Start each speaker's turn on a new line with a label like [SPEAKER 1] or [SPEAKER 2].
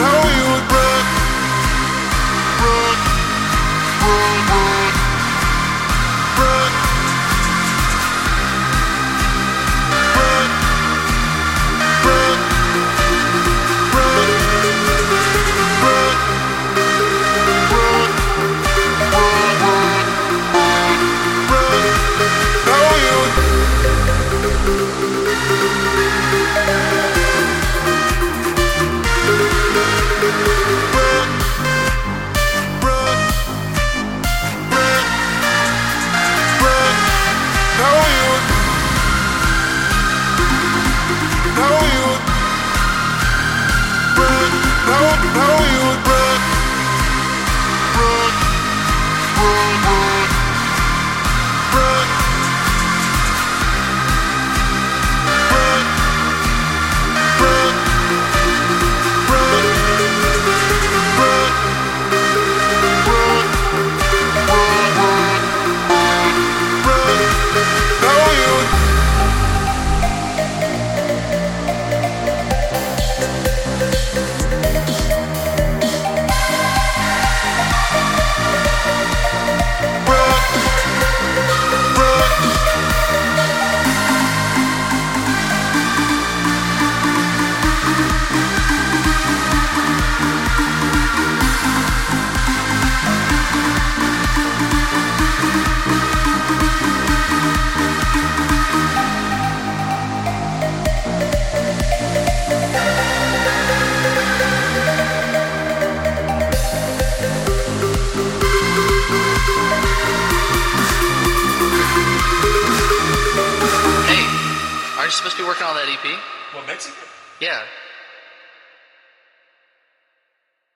[SPEAKER 1] how you would Aren't you supposed to be working on that EP?
[SPEAKER 2] Well, Mexico.
[SPEAKER 1] Yeah.